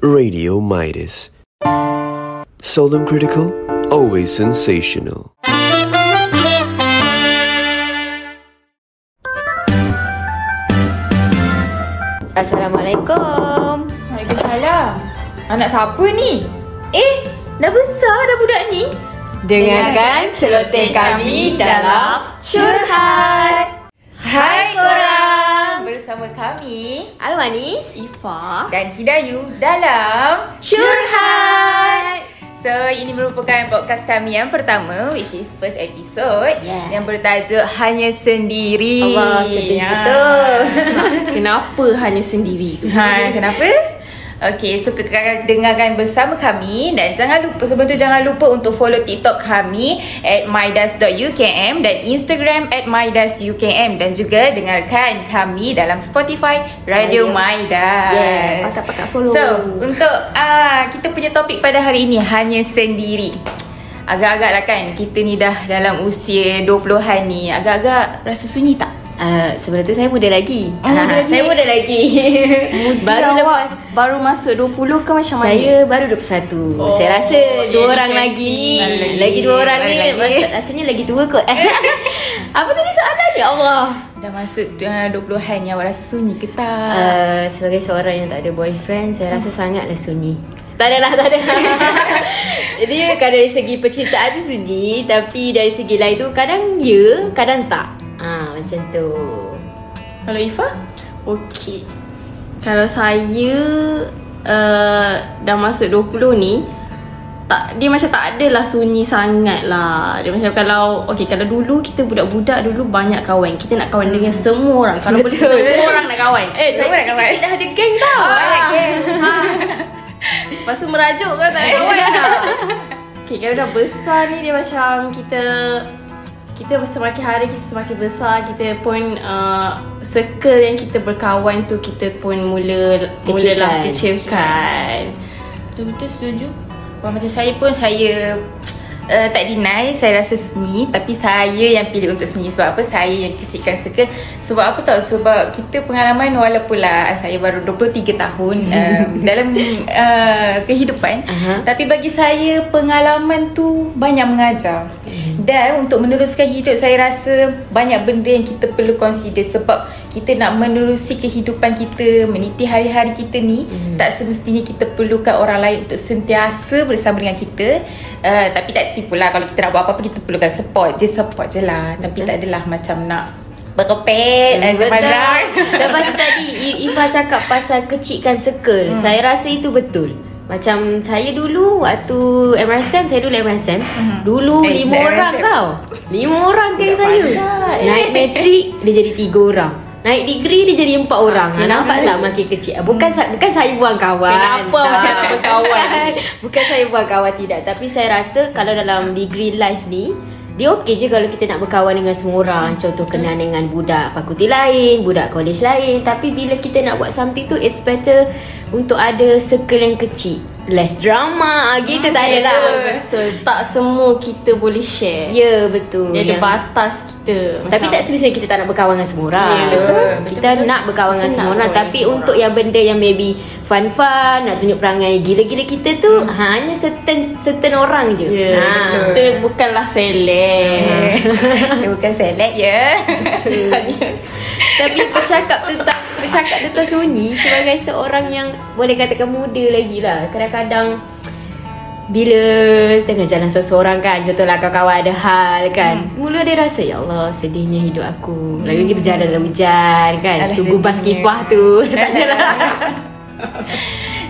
Radio Midas. Seldom critical, always sensational. Assalamualaikum. Waalaikumsalam. Anak siapa ni? Eh, dah besar dah budak ni. Dengarkan celoteh kami dalam Curhat. Hai korang. Bersama kami Alwanis, Ifa dan Hidayu dalam Curhat. So, ini merupakan podcast kami yang pertama which is first episode Yes. yang bertajuk Hanya Sendiri. Allah, sedih Ya. betul. Kenapa hanya sendiri tu? Ha, kenapa? Okay, so kekal dengarkan bersama kami dan jangan lupa sebelum tu jangan lupa untuk follow TikTok kami at mydas.ukm dan Instagram at mydas.ukm dan juga dengarkan kami dalam Spotify Radio, Radio. Mydas. Yeah, pakat-pakat follow. So, untuk uh, kita punya topik pada hari ini hanya sendiri. Agak-agak lah kan kita ni dah dalam usia 20-an ni agak-agak rasa sunyi tak? Uh, sebelum tu saya muda lagi. Oh, muda Ah, lagi. Saya muda lagi. Baru baru awak lepas baru masuk 20 ke macam mana? saya baru 21 oh, Saya rasa ya, dua orang ni lagi ni Baru lagi. Lagi dua orang Baru ni lagi. rasa- Rasanya lagi tua kot Apa tadi soalan ya Allah Dah masuk uh, 20-an ni awak rasa sunyi ke tak? uh, Sebagai seorang yang tak ada boyfriend Saya rasa sangatlah sunyi tak adalah, tak ada Jadi kadang dari segi percintaan tu sunyi Tapi dari segi lain tu Kadang ya, kadang tak Ah Macam tu Kalau Ifa? Okey. Kalau saya uh, dah masuk 20 ni tak dia macam tak adalah sunyi sangat lah. Dia macam kalau okey kalau dulu kita budak-budak dulu banyak kawan. Kita nak kawan dengan semua orang. Kalau boleh Betul. semua orang nak kawan. Eh, saya Semua nak kawan. kecil-kecil dah ada geng tau Banyak geng. Lepas tu merajuk kan tak ada kawan dah. Okay, kalau dah besar ni dia macam kita kita semakin hari kita semakin besar kita pun uh, circle yang kita berkawan tu kita pun mula Kecilkan. mulalah kecilkan. Betul-betul setuju Wah, Macam saya pun saya uh, tak deny saya rasa sunyi Tapi saya yang pilih untuk sunyi Sebab apa? Saya yang kecilkan circle Sebab apa tahu? Sebab kita pengalaman walaupun lah Saya baru 23 tahun uh, Dalam uh, kehidupan Aha. Tapi bagi saya pengalaman tu banyak mengajar Dan untuk meneruskan hidup saya rasa Banyak benda yang kita perlu consider Sebab kita nak menerusi kehidupan kita Meniti hari-hari kita ni Tak semestinya kita perlukan orang lain Untuk sentiasa bersama dengan kita uh, Tapi tak tipu lah Kalau kita nak buat apa-apa Kita perlukan support je Support je lah Tapi tak adalah macam nak Berkepet Hmm, Macam betul. macam Lepas tadi I- Ifa cakap pasal kecilkan circle. Hmm. Saya rasa itu betul. Macam saya dulu waktu MRSM, saya dulu MRSM. Hmm. Dulu Eh, lima MRSM. orang tau. Lima orang Tak saya. pandai. Naik matrik dia jadi tiga orang. Naik degree dia jadi empat orang. Ha, nampak tak makin kecil. Bukan sa- bukan saya buang kawan. Kenapa Tak. macam nak? Bukan. Bukan saya buang kawan tidak. Tapi saya rasa kalau dalam degree life ni dia okey je kalau kita nak berkawan dengan semua orang. Contoh kenal dengan budak fakulti lain Budak college lain. Tapi bila kita nak buat something tu It's better Untuk ada circle yang kecil Less drama ah, Gitu tak adalah Betul. Tak semua kita boleh share. Ya betul Dia ada Yang- batas kita. tapi tak semestinya kita tak nak berkawan dengan semua orang Ya, betul. Kita Betul-betul. nak berkawan dengan Kita semua orang Tapi dengan untuk yang benda yang maybe Fun-fun Nak tunjuk perangai gila-gila kita tu Hmm. Hanya certain certain orang je Ya, Ha. betul. Kita bukanlah seleb. Dia bukan select ya Tapi bercakap tentang Bercakap tentang sunyi Sebagai seorang yang Boleh katakan muda lagi lah Kadang-kadang Bila Tengah jalan seorang kan Contohlah kawan-kawan ada hal kan hmm. Mula dia rasa Ya Allah sedihnya hidup aku Lagi-lagi berjalan dalam hujan kan Alah, Tunggu bas sedihnya. kipah tu Tak adalah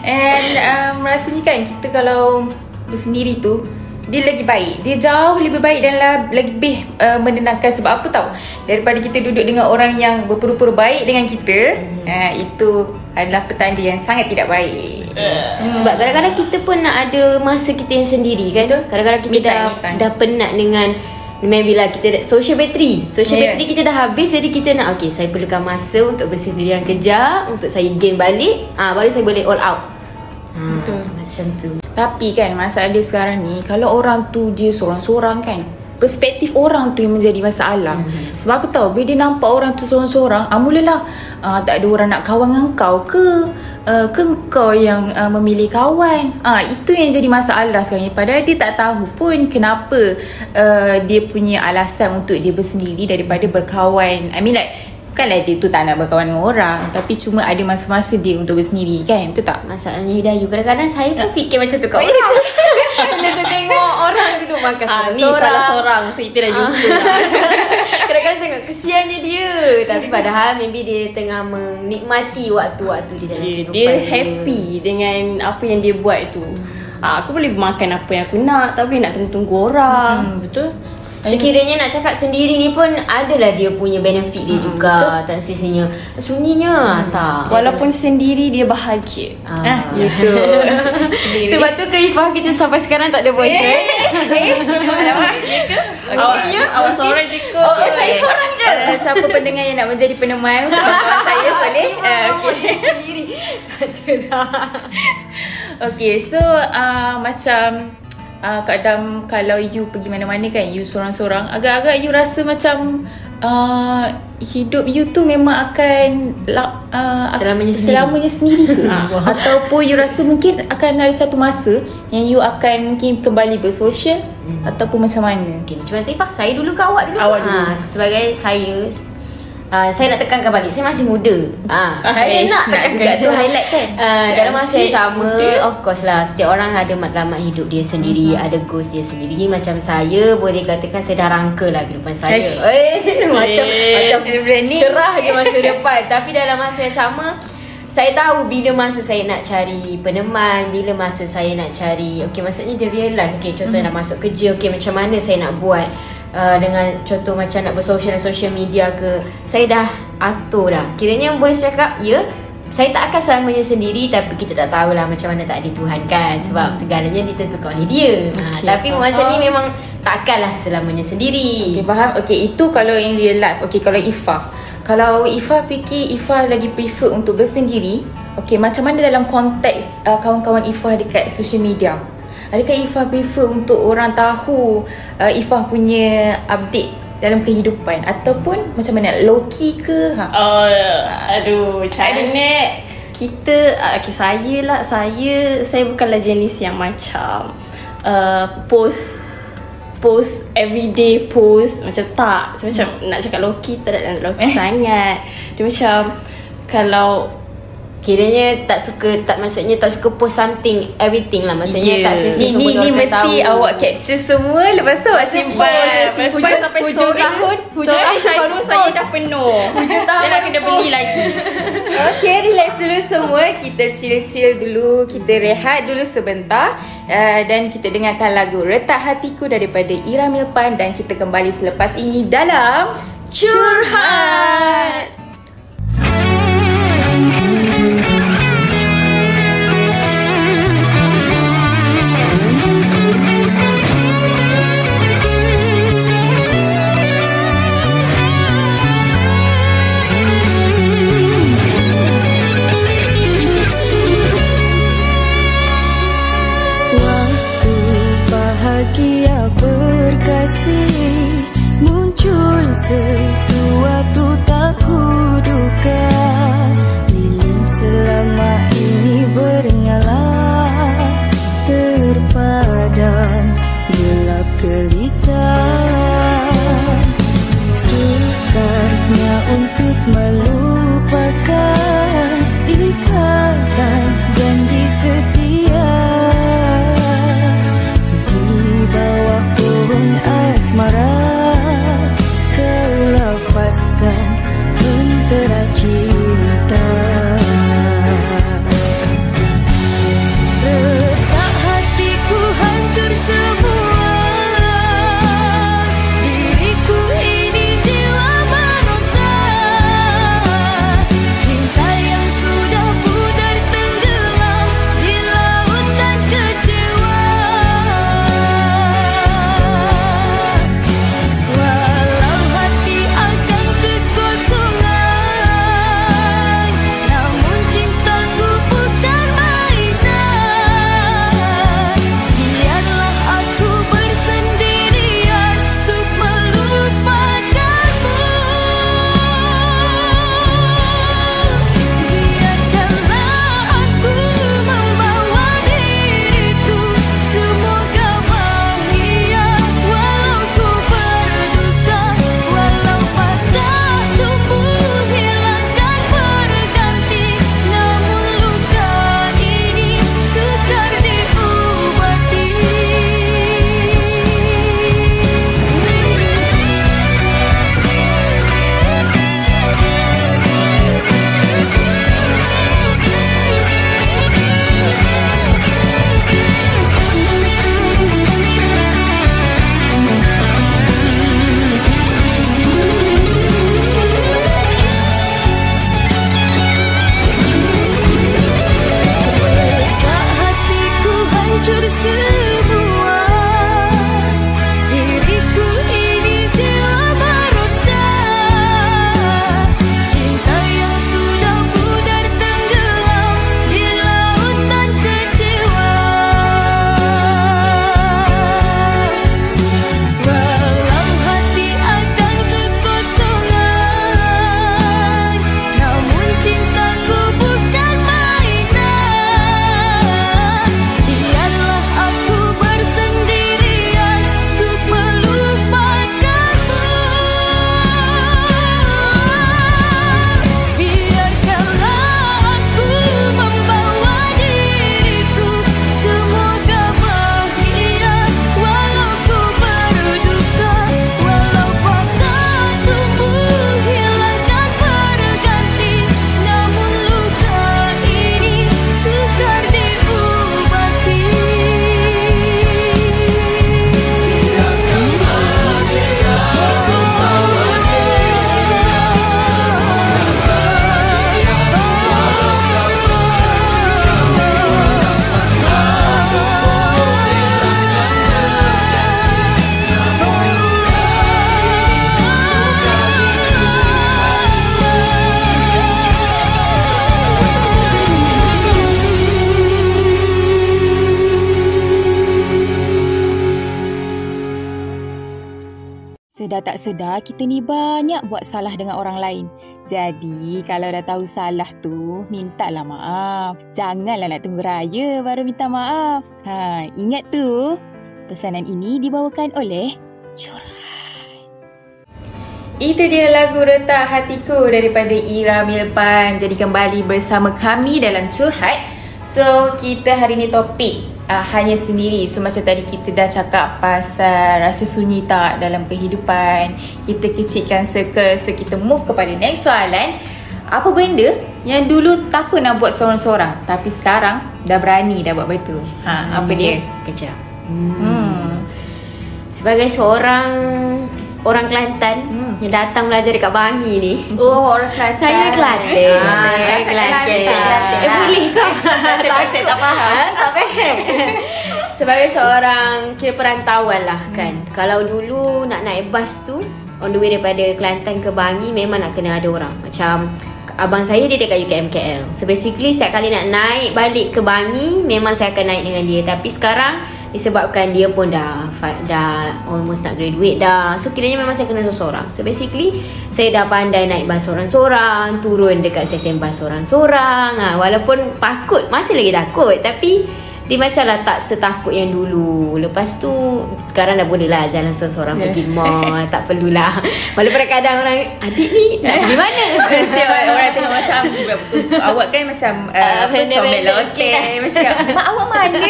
And um, rasanya kan kita kalau bersendiri tu dia lagi baik. Dia jauh lebih baik dan la- lebih uh, menenangkan sebab apa tahu? Daripada kita duduk dengan orang yang berpura-pura baik dengan kita, hmm. uh, itu adalah petanda yang sangat tidak baik. Sebab kadang-kadang kita pun nak ada Masa kita yang sendiri kan Kadang-kadang kita dah. Dah penat dengan Maybe lah kita dah- Social battery Social Yeah. battery kita dah habis Jadi kita nak Okay saya perlukan masa Untuk bersendirian kejap Untuk saya game balik ah Baru saya boleh all out ha, Betul. Macam tu. Tapi kan masalah dia sekarang ni Kalau orang tu dia seorang-seorang kan Perspektif orang tu yang menjadi masalah. Hmm. Sebab apa tahu Bila dia nampak orang tu seorang-seorang ah, Mulalah ah, Tak ada orang nak kawan dengan kau ke? Uh, ke kau yang uh, memilih kawan? Ah itu yang jadi masalah sekarang ni. Padahal dia tak tahu pun kenapa uh, dia punya alasan untuk dia bersendiri daripada berkawan. I mean like Bukanlah dia tu tak nak berkawan dengan orang Tapi cuma ada masa-masa dia untuk bersendiri kan? Betul tak? Masalahnya Hidayu Kadang-kadang saya pun fikir macam tu kat orang Bila saya tengok orang duduk makan Ah, ni seorang-seorang. salah seorang. So kita dah jumpa Kadang-kadang tengok kesiannya dia. Tapi padahal maybe dia tengah menikmati waktu-waktu dia dalam dia, kehidupan dia. happy dengan apa yang dia buat tu. Ah, Aku boleh makan apa yang aku nak Tak boleh nak tunggu-tunggu orang. Hmm, betul? Sekiranya nak cakap sendiri ni pun Adalah dia punya benefit dia juga Tak sisinya. Sunyinya tak. Walaupun sendiri dia bahagia. Ah, Ah, gitu. Sebab tu ke Ifah kita sampai sekarang tak ada boyfriend Awak, awak seorang je kot. Oh, saya seorang je. Uh, siapa pendengar yang nak menjadi penemai untuk saya boleh? Uh, okay. sendiri. Tak ada lah. Okay, so uh, macam uh, kadang kalau you pergi mana-mana kan, you seorang-seorang, agak-agak you rasa macam uh, hidup you tu memang akan la, uh, Selamanya sendiri. selamanya sendiri ke? Ataupun you rasa mungkin akan ada satu masa yang you akan mungkin kembali bersosial Hmm. ataupun macam mana? Okay, macam mana Ifah? Saya dulu ke awak dulu? Awak dulu. Ha, sebagai saya Uh, saya nak tekankan balik Saya masih muda. Ha, Ah, Saya nak nak tekankan juga tu highlight kan? uh, Dalam masa yang sama muda. Of course lah Setiap orang ada matlamat hidup dia sendiri Ada goals dia sendiri. Macam saya Boleh katakan saya dah rangka lah Kehidupan saya. Ish. eh, Macam Eh, Macam berani. cerah je masa depan. Tapi dalam masa yang sama saya tahu bila masa saya nak cari peneman Bila masa saya nak cari Okay maksudnya dia real life. Okay contoh nak masuk kerja Okay macam mana saya nak buat uh, Dengan contoh macam nak bersosial dan social media ke Saya dah atur dah. Kiranya boleh saya cakap Ya saya tak akan selamanya sendiri Tapi kita tak tahulah macam mana tak ada Tuhan kan Sebab segalanya ditentukan oleh dia. Ha, Okey, Tapi masa ni memang takkanlah selamanya sendiri. Okay faham. Okay itu kalau in real life. Okay kalau Ifah. Kalau Ifah fikir Ifah lagi prefer untuk bersendiri Okay macam mana dalam konteks uh, Kawan-kawan Ifah dekat social media Adakah Ifah prefer untuk orang tahu uh, Ifah punya update dalam kehidupan? Ataupun macam mana? Low key ke? Ha? Oh, aduh, macam mana? Kita, uh, okay, saya lah, saya, saya bukanlah jenis yang macam uh, post post everyday post. Macam tak. Macam nak cakap low-key tak ada low-key sangat. Dia macam kalau Kiranya tak suka tak maksudnya tak suka post something everything lah maksudnya Yeah. tak spesifik Ni, semua ni, ni mesti tahu. awak capture semua Lepas tu awak simpan Lepas tu Hujung sampai hujung story tahun, hujung tahun saya baru saya dah penuh Hujung tahun baru kena beli lagi Okay, relax dulu semua. Kita chill-chill dulu. Kita rehat dulu sebentar. Uh, dan kita dengarkan lagu Retak Hatiku daripada Ira Milpan. Dan kita kembali selepas ini dalam Curhat. Waktu bahagia berkasih Muncul sesuatu tak kuduga. Lilin selama ini bernyala Terpadam gelap gelita. Sukarnya untuk melupakan Sedar tak sedar kita ni banyak buat salah dengan orang lain. Jadi kalau dah tahu salah tu, mintalah maaf. Janganlah nak tunggu raya baru minta maaf. Ha, ingat tu. Pesanan ini dibawakan oleh Curhat. Itu dia lagu Retak Hatiku daripada Ira Milpan. Jadi kembali bersama kami dalam Curhat. So, kita hari ni topik uh, hanya sendiri. So, macam tadi kita dah cakap pasal rasa sunyi tak dalam kehidupan. Kita kecilkan circle. So, kita move kepada next soalan. Apa benda yang dulu takut nak buat seorang-seorang tapi sekarang dah berani dah buat betul? Ha, apa dia? Kejap. Hmm. Sebagai seorang orang Kelantan Hmm. yang datang belajar dekat Bangi ni. Oh, orang Kelantan. Saya Kelantan. Ah, saya Kelantan. Kelantan. Eh boleh ke? Pasal tak faham. Ha, tak faham. Sebagai seorang kira perantauan lah kan. Hmm. Kalau dulu nak naik bas tu on the way daripada Kelantan ke Bangi memang nak kena ada orang. Macam abang saya dia dekat UKM KL. So basically setiap kali nak naik balik ke Bangi memang saya akan naik dengan dia. Tapi sekarang disebabkan dia pun dah dah almost nak graduate dah. So kiranya memang saya kena seorang. So basically saya dah pandai naik bas seorang-seorang, turun dekat stesen bas seorang-seorang. Ha, walaupun takut, masih lagi takut tapi dia macam lah tak setakut yang dulu Lepas tu Sekarang dah boleh lah Jalan seorang-seorang Yes. pergi mall Tak perlulah Walaupun kadang orang Adik ni nak pergi mana Setiap orang, tengok macam Awak kan macam uh, apa, pendek-pendek Comel kan. Macam Mak awak mana?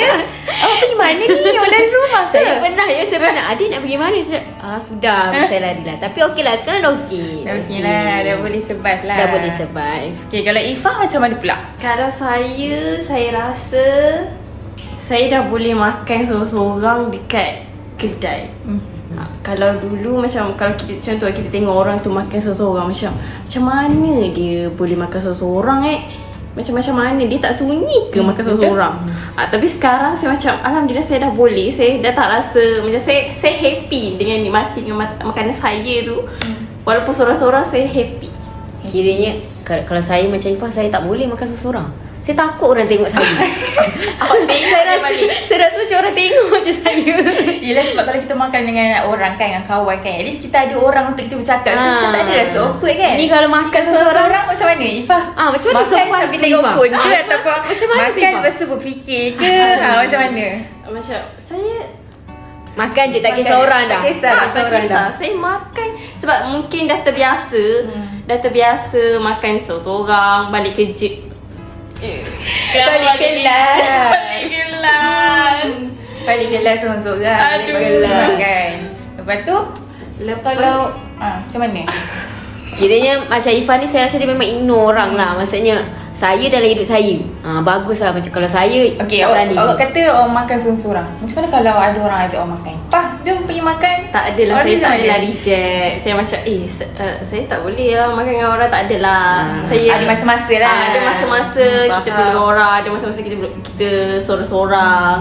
Awak pergi mana ni? Awak dalam rumah ke? Saya pernah ya Saya pernah Adik nak pergi mana saya, cakap, Ah sudah Saya lari lah Tapi okey lah Sekarang dah okey Dah okey lah Dah boleh survive lah Dah boleh survive Okay kalau Ifah macam mana pula? Kalau saya, saya rasa saya dah boleh makan seorang-seorang dekat kedai. Hmm. Ha, kalau dulu macam kalau kita contoh kita tengok orang tu makan seorang-seorang macam macam mana dia boleh makan seorang-seorang eh? Macam macam mana dia tak sunyi ke makan seorang-seorang? Ha, tapi sekarang saya macam alhamdulillah saya dah boleh. Saya dah tak rasa macam saya saya happy dengan nikmati dengan mak- makanan saya tu. Walaupun seorang-seorang saya happy. Kiranya kalau, saya macam Ifah Saya tak boleh makan seorang Saya takut orang tengok saya Saya rasa Saya rasa macam orang tengok je saya Yelah sebab kalau kita makan dengan orang kan Dengan kawan kan At least kita ada orang untuk kita bercakap So Ah. macam tak ada rasa awkward kan Ni kalau makan Kalau seorang- seorang macam mana Ifah? Ah, macam mana Makan sambil tu, tengok Ifah? phone ke Ah, Ataupun macam mana tu, Makan lepas tu berfikir ke ha, Macam mana? Macam saya Makan je tak Makan. kisah orang dah Tak kisah, Tak, kisah. dah. Saya makan sebab mungkin dah terbiasa. Hmm. Dah terbiasa makan seorang-seorang balik kerja. Eh, Balik kelas. Balik kelas. Balik kelas seorang-seorang Aduh. Lepas tu makan Lepas tu Lepas Kalau ah, Macam mana? Kiranya macam Ifah ni saya rasa dia memang ignore orang lah. Maksudnya saya dalam hidup saya. Ha, Bagus lah macam kalau saya Okay, awak, awak kata orang makan seorang-seorang Macam mana kalau ada orang ajak awak makan? Pah, jom pergi makan tak adalah Awak saya tak adalah reject. Saya macam eh uh, saya tak boleh lah makan dengan orang tak adalah. Ah. Saya Ada masa-masa lah. Ah, ada masa-masa Hmm, kita dengan orang, ada masa-masa kita kita sorang-sorang.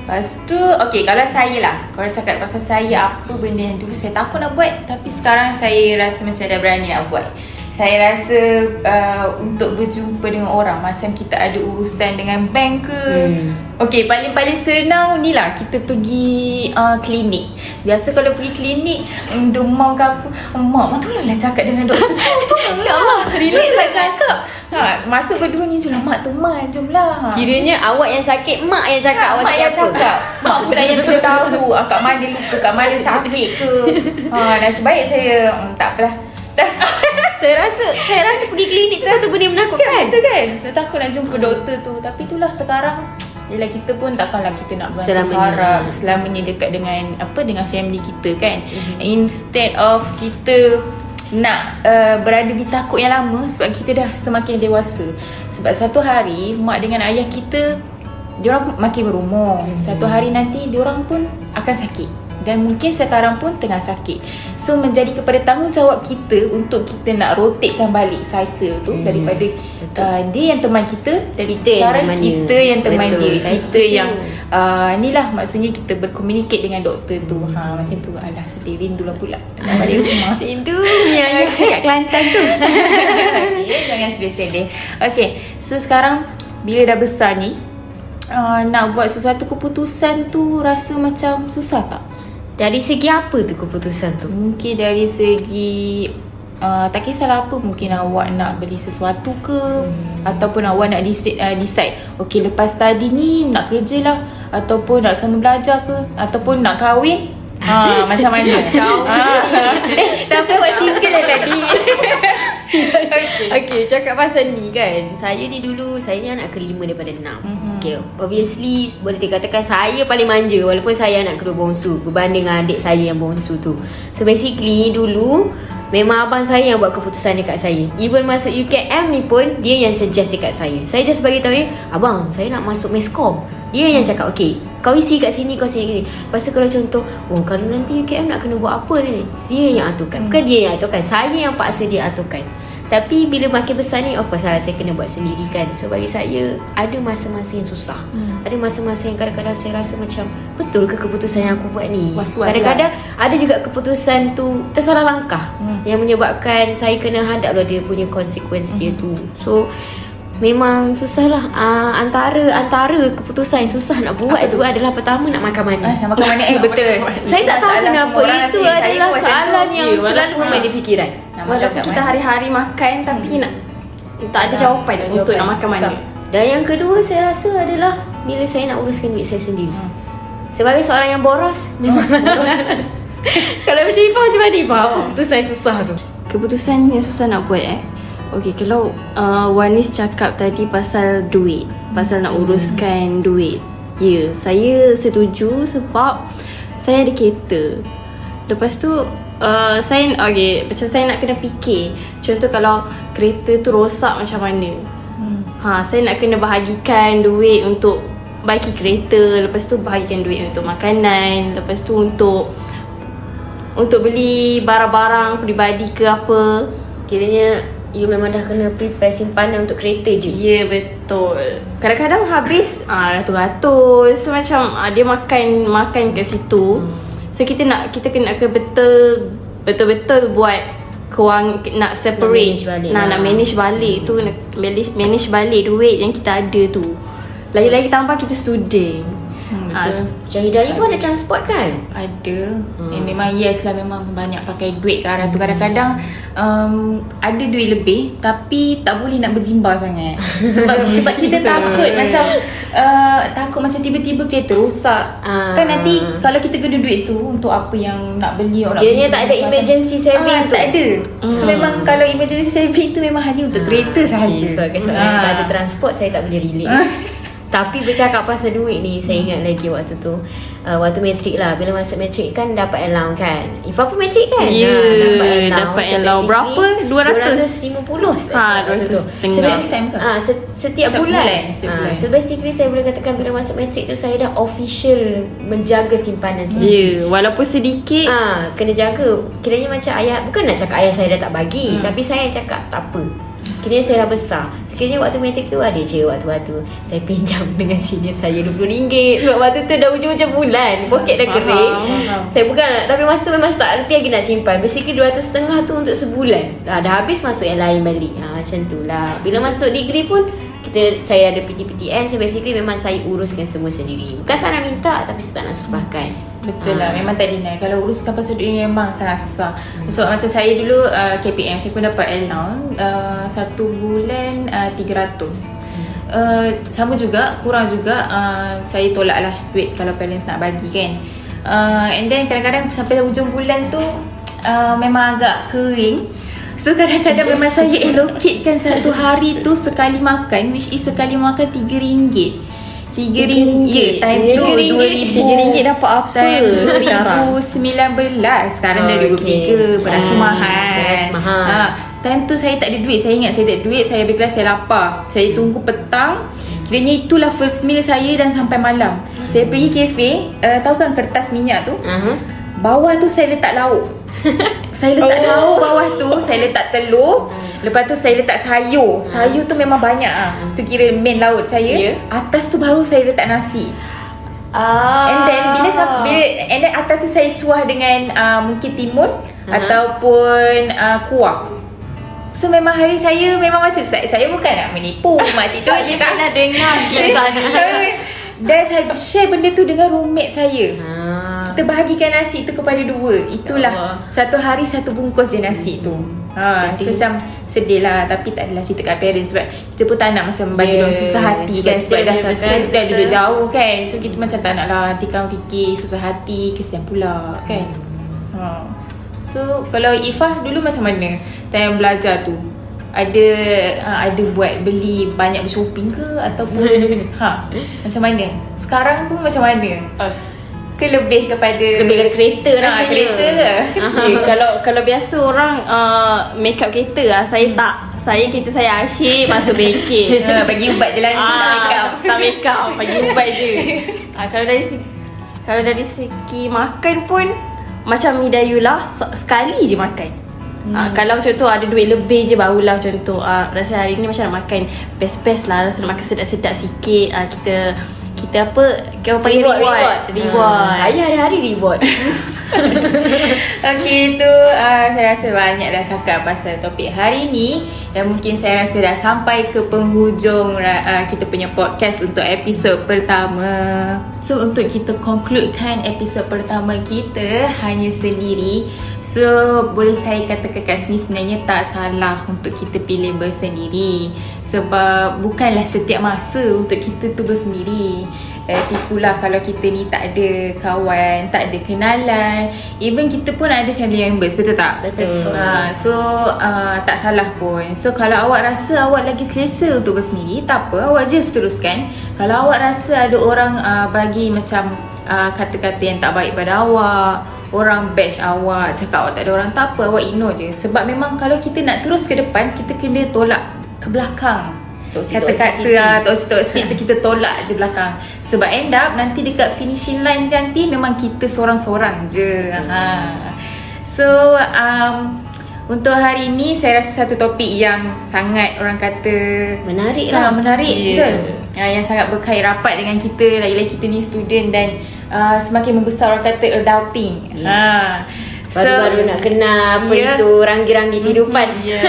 Lepas tu, okay kalau saya lah Kalau cakap pasal saya Apa benda yang dulu saya takut nak buat Tapi sekarang saya rasa macam dah berani nak buat Saya rasa uh, Untuk berjumpa dengan orang Macam kita ada urusan dengan bank ke? Hmm. Okay paling-paling senang ni lah Kita pergi uh, klinik. Biasa kalau pergi klinik Demam ke apa Mak, mak tolonglah cakap dengan doktor. Tu Tolonglah Relax lah cakap. Ha, Masuk berdua ni je lah Mak teman jom lah. Kiranya awak yang sakit Mak yang cakap awak mak sakit yang apa? cakap. Mak pula yang kena tahu ah, Kat mana luka Kat mana sakit ke? Ha, Dan sebaik saya mm, Tak apalah Saya rasa Saya rasa pergi klinik tu Satu benda yang menakutkan Kan betul kan Dia takut nak jumpa doktor tu Tapi itulah sekarang Yelah kita pun takkanlah kita nak Selamanya. berharap Selamanya dekat dengan Apa dengan family kita kan Mhm. Instead of kita nak uh, berada di takut yang lama sebab kita dah semakin dewasa. Sebab satu hari mak dengan ayah kita diorang makin berumur. Mhm. Satu hari nanti diorang pun akan sakit. Dan mungkin sekarang pun tengah sakit. So menjadi kepada tanggungjawab kita untuk kita nak rotatekan balik cycle tu Hmm, daripada uh, dia yang teman kita dan Kita yang sekarang dia. kita yang teman Betul, dia. saya Kita setuju. yang uh, ni lah maksudnya kita berkomunikate dengan doktor tu. Ha macam tu. Alah sedih rindu lah pula. Nak balik rumah. Rindu punya ayah kat Kelantan tu okay, jangan sedih-sedih. Okay, so sekarang bila dah besar ni, uh, nak buat sesuatu keputusan tu rasa macam susah tak? Dari segi apa tu keputusan tu? Mungkin dari segi uh, tak kisahlah apa mungkin awak nak beli sesuatu ke hmm. ataupun awak nak decide, uh, decide okey lepas tadi ni nak kerja lah ataupun nak sama belajar ke ataupun nak kahwin ha macam mana kahwin eh, tapi awak single lah tadi. okay, cakap pasal ni kan. Saya ni dulu, saya ni anak kelima daripada enam. Mm-hmm. Okay, obviously boleh dikatakan saya paling manja walaupun saya anak kedua bongsu berbanding dengan adik saya yang bongsu tu. So basically dulu memang abang saya yang buat keputusan dekat saya. Even masuk UKM ni pun dia yang suggest dekat saya. Saya just bagi tahu dia, abang saya nak masuk meskom. Dia yang cakap, okay, kau isi kat sini, kau sini. Lepas tu kalau contoh, oh kalau nanti UKM nak kena buat apa ni? Dia yang aturkan. Bukan dia yang aturkan. Saya yang paksa dia aturkan. Tapi bila makin besar ni, of course lah, saya kena buat sendiri kan. So bagi saya, ada masa-masa yang susah. Hmm. Ada masa-masa yang kadang-kadang saya rasa macam, betul ke keputusan yang aku buat ni? Was-was kadang-kadang ada juga keputusan tu tersalah langkah. Hmm. Yang menyebabkan saya kena hadap lah dia punya konsekuensi hmm. dia tu. So, memang susah lah. Uh, antara antara keputusan yang susah nak buat tu adalah pertama nak makan mana. Ah, nak makan mana eh betul Saya tak tahu kenapa itu saya adalah macam soalan yang Ya, selalu memain di fikiran. nak makan Walaupun kita mana hari-hari makan Tapi nak Tak ada Tak jawapan ada Untuk jawapan. nak makan mana Susah. Dan yang kedua saya rasa adalah bila saya nak uruskan duit saya sendiri. Sebagai seorang yang boros, memang boros. Kalau macam Ifah macam mana Ifah? Apa keputusan yang susah tu? Keputusan yang susah nak buat eh Okay, kalau uh, Wanis cakap tadi pasal duit Pasal nak uruskan duit. Ya, yeah, saya setuju sebab Saya ada kereta. Lepas tu uh, Saya, okay, macam saya nak kena fikir. Contoh kalau kereta tu rosak macam mana? Hmm. Ha, saya nak kena bahagikan duit untuk baiki kereta, lepas tu bahagikan duit untuk makanan, lepas tu untuk untuk beli barang-barang peribadi ke apa. Kiranya you memang dah kena prepare simpanan untuk kereta je. Ya, betul. Kadang-kadang habis ah ratus-ratus so, macam ah, dia makan makan kat situ. So kita nak kita kena ke betul betul-betul buat kewang nak separate manage balik nak, lah. nak manage balik tu nak manage, manage balik duit yang kita ada tu. Lagi-lagi tambah kita student. Hmm, Ah, betul. Macam Hidayah pun ada transport kan? Ada hmm. eh, Memang yes lah Memang banyak pakai duit ke arah tu Kadang-kadang um, Ada duit lebih Tapi tak boleh nak berjimbar sangat. Sebab sebab kita takut Macam uh, Takut macam tiba-tiba kereta rosak. Ah. Kan nanti Kalau kita guna duit tu Untuk apa yang nak beli orang Kiranya tak ada macam- emergency saving ah, tu. Tak ada. So memang kalau emergency saving tu Memang hanya untuk kereta sahaja. Okay, sebagai seorang yang tak ada transport Saya tak boleh relate Tapi bercakap pasal duit ni Saya ingat lagi waktu tu uh, Waktu matrik lah Bila masuk matrik kan Dapat allowance kan Ifah pun matrik kan Ya, Dapat allowance dapat allowance. Berapa? 250 Ha, waktu 200 tu. So, Setiap sem ke? Ah, se- setiap Setiap bulan. bulan, setiap Ah, bulan. So basically saya boleh katakan bila masuk matrik tu saya dah official menjaga simpanan Ya, sendiri. yeah, walaupun sedikit Ah, kena jaga. Kiranya macam ayah bukan nak cakap ayah saya dah tak bagi, hmm. tapi saya cakap tak apa. Kiranya saya dah besar. Sekiranya waktu matrik tu ada je waktu-waktu saya pinjam dengan senior saya RM20 sebab waktu tu dah hujung-hujung bulan, poket dah kering. Faham, Saya bukan tapi masa tu memang start reti lagi nak simpan. Basically 200 setengah tu untuk sebulan. Dah, dah habis masuk yang lain balik. Ha, macam tu lah. Bila masuk degree pun kita saya ada PTPTN so basically memang saya uruskan semua sendiri. Bukan tak nak minta tapi saya tak nak susahkan. Betul lah Ah. Memang tak deny. Kalau uruskan pasal duit Memang sangat susah. Sebab macam saya dulu uh, KPM Saya pun dapat allowance uh, Satu bulan uh, 300 uh, Sama juga Kurang juga uh, Saya tolak lah Duit kalau parents nak bagi kan. Uh, And then kadang-kadang Sampai hujung bulan tu uh, Memang agak kering. So kadang-kadang memang saya allocatekan satu hari tu sekali makan Which is sekali makan RM3 Tiga ringgit. Time tu Tiga dua ribu. Tiga ringgit dapat apa Time sekarang? 2019 Sekarang dah Oh, 2023 Beras pun Hmm, mahal beras mahal. ha, Time tu saya tak ada duit. Saya ingat saya tak ada duit Saya habis kelas saya lapar. Saya tunggu petang. Kiranya itulah first meal saya Dan sampai malam. Saya pergi kafe uh, Tahu kan kertas minyak tu? Uh-huh. Bawah tu saya letak lauk Saya letak oh. lauk bawah tu Saya letak telur Lepas tu saya letak sayur Sayur tu memang banyak ah. Tu kira main laut saya Ya. Atas tu baru saya letak nasi Ah. And then bila bila and then atas tu saya cuah dengan uh, mungkin timun uh-huh. ataupun uh, kuah. So memang hari saya memang macam saya, saya bukan nak menipu makcik tu Saya tak. pernah dengar kisah ni. Dan saya share benda tu dengan roommate saya. Ah. Kita bahagikan nasi tu kepada dua. Ya Itulah Allah. satu hari satu bungkus je nasi tu. Ha, so macam sedih lah tapi tak adalah cerita kat parents sebab kita pun tak nak macam bagi Yeah, yeah, susah hati sebab kan sebab dah, betul, dah, betul. dah duduk jauh kan so kita macam tak nak lah nanti kamu fikir susah hati kesian pula kan ha. so kalau Ifah dulu macam mana time belajar tu ada ha, ada buat beli banyak shopping ke ataupun ha macam mana sekarang pun macam mana ke lebih kepada Lebih kepada kereta ha, rasanya. kereta ke okay, kalau kalau biasa orang uh, make up kereta lah, saya tak. Saya kereta saya asyik masuk bengkel. ha, bagi ubat je lah ni tak make up. Tak make up. Bagi ubat je. Ah, Kalau dari Kalau dari segi makan pun Macam Midayula se- Sekali je makan. Hmm. Ah, kalau contoh ada duit lebih je barulah contoh ah, rasa hari ni macam nak makan best-best lah. Rasa nak makan sedap-sedap sikit. Ah, kita kita apa kita panggil Reward, reward reward. reward, Ha, saya hari-hari reward. Okey itu uh, saya rasa banyak dah cakap pasal topik hari ni dan mungkin saya rasa dah sampai ke penghujung uh, kita punya podcast untuk episod pertama. So untuk kita concludekan episod pertama kita hanya sendiri. So boleh saya katakan kat sini sebenarnya tak salah untuk kita pilih bersendiri sebab bukanlah setiap masa untuk kita tu bersendiri eh, tipulah kalau kita ni tak ada kawan, tak ada kenalan. Even kita pun ada family members, betul tak? Betul. Ha, so uh, tak salah pun. So kalau awak rasa awak lagi selesa untuk bersendiri, tak apa, awak just teruskan. Kalau awak rasa ada orang uh, bagi macam uh, kata-kata yang tak baik pada awak, orang bash awak, cakap awak tak ada orang, tak apa, awak ignore je. Sebab memang kalau kita nak terus ke depan, kita kena tolak ke belakang. Kata-kata toxicity. ah, toxic-toxic tu kita tolak je belakang Sebab end up nanti dekat finishing line nanti Memang kita seorang-seorang je ha. So um, Untuk hari ni saya rasa satu topik yang sangat orang kata Menarik Sangat lah. menarik Yeah. betul ha, Yang sangat berkait rapat dengan kita Lagi-lagi kita ni student dan uh, Semakin membesar orang kata adulting Yeah. ha. Baru-baru nak kenal apa Ya. itu ranggi-ranggi kehidupan. Ya,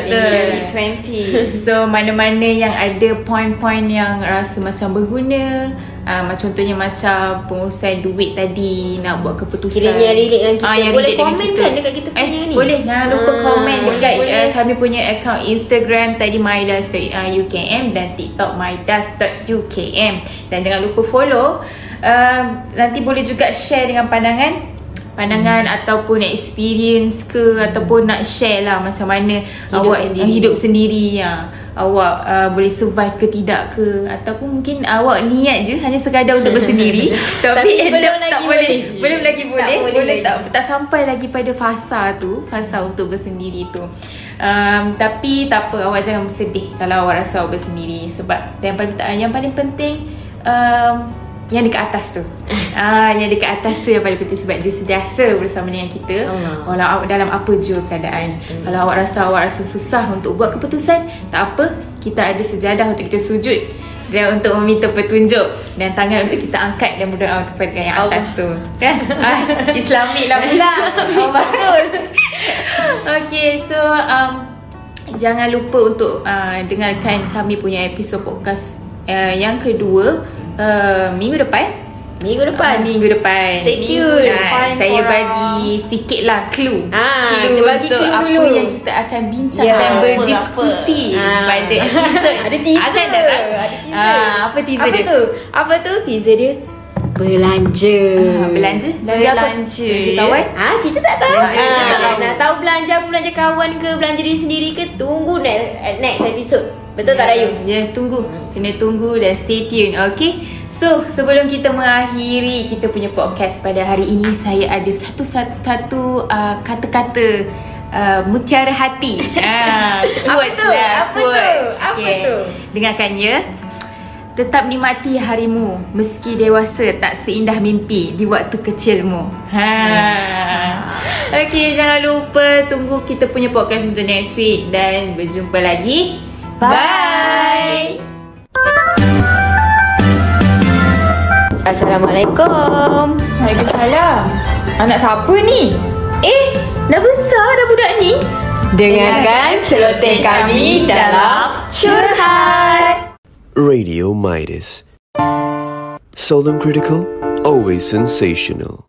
Betul. in 20 So mana-mana yang ada poin-poin yang rasa macam berguna uh, Macam contohnya macam pengurusan duit tadi Nak buat keputusan Kiranya relate dengan kita. Ah, yang Boleh komen kita. kan dekat kita punya eh, ni? Boleh, jangan lupa Ah, komen dekat boleh. uh, kami punya account Instagram tadi mydas.ukm dan TikTok mydas.ukm Dan jangan lupa follow uh, Nanti boleh juga share dengan pandangan pandangan hmm. ataupun experience ke ataupun nak share lah macam mana Hidup awak sendiri. hidup sendiri ya awak uh, boleh survive ke tidak ke ataupun mungkin awak niat je hanya sekadar untuk bersendiri tapi, Tapi belum lagi tak boleh boleh. belum lagi Tak boleh boleh boleh lagi. tak tak sampai lagi pada fasa tu fasa untuk bersendiri tu um, tapi tak apa awak jangan bersedih kalau awak rasa awak bersendiri sebab yang paling yang paling penting um, yang dekat atas tu. Ah yang dekat atas tu yang paling penting sebab dia sentiasa bersama dengan kita. Allah. walau awak dalam apa jua keadaan. Kalau awak rasa awak rasa susah untuk buat keputusan tak apa. Kita ada sejadah untuk kita sujud dan untuk meminta petunjuk dan tangan untuk kita angkat dan berdoa untuk kepada yang atas tu. Kan? Ah, islamik lah pula. Oh, betul. Okay so um, Jangan lupa untuk uh, Dengarkan kami punya episod podcast uh, Yang kedua uh, Minggu depan Minggu depan. minggu depan Stay Minggu tune. depan, Korang. Saya bagi sikit lah clue Ah, Clue kita bagi untuk clue apa dulu. yang kita akan bincang Ya, Dan berdiskusi. Ah. Pada episod Ada teaser. Akan datang Ada teaser. ah, Apa teaser apa dia? tu? Apa tu? Teaser dia belanja. Ah, belanja? Belanja apa? Belanja. Belanja kawan? Ah, kita tak tahu. Belanja ah, kita tak. Nak tahu belanja apa belanja kawan ke belanja diri sendiri ke tunggu next next episode. Betul tak Dayu? Ya, tunggu. Kena tunggu dan stay tune. Okay. So, sebelum kita mengakhiri kita punya podcast pada hari ini, saya ada satu satu uh, kata-kata uh, mutiara hati. Ah, Apa tu? Apa tu? Apa tu? Dengarkan ya. Tetap nikmati harimu meski dewasa tak seindah mimpi di waktu kecilmu. Ha. Okey, jangan lupa tunggu kita punya podcast untuk next week dan berjumpa lagi. Bye. Assalamualaikum. Waalaikumsalam. Anak siapa ni? Eh, dah besar dah budak ni. Dengarkan celoteh kami dalam Curhat. Radio Midas. Seldom critical, always sensational.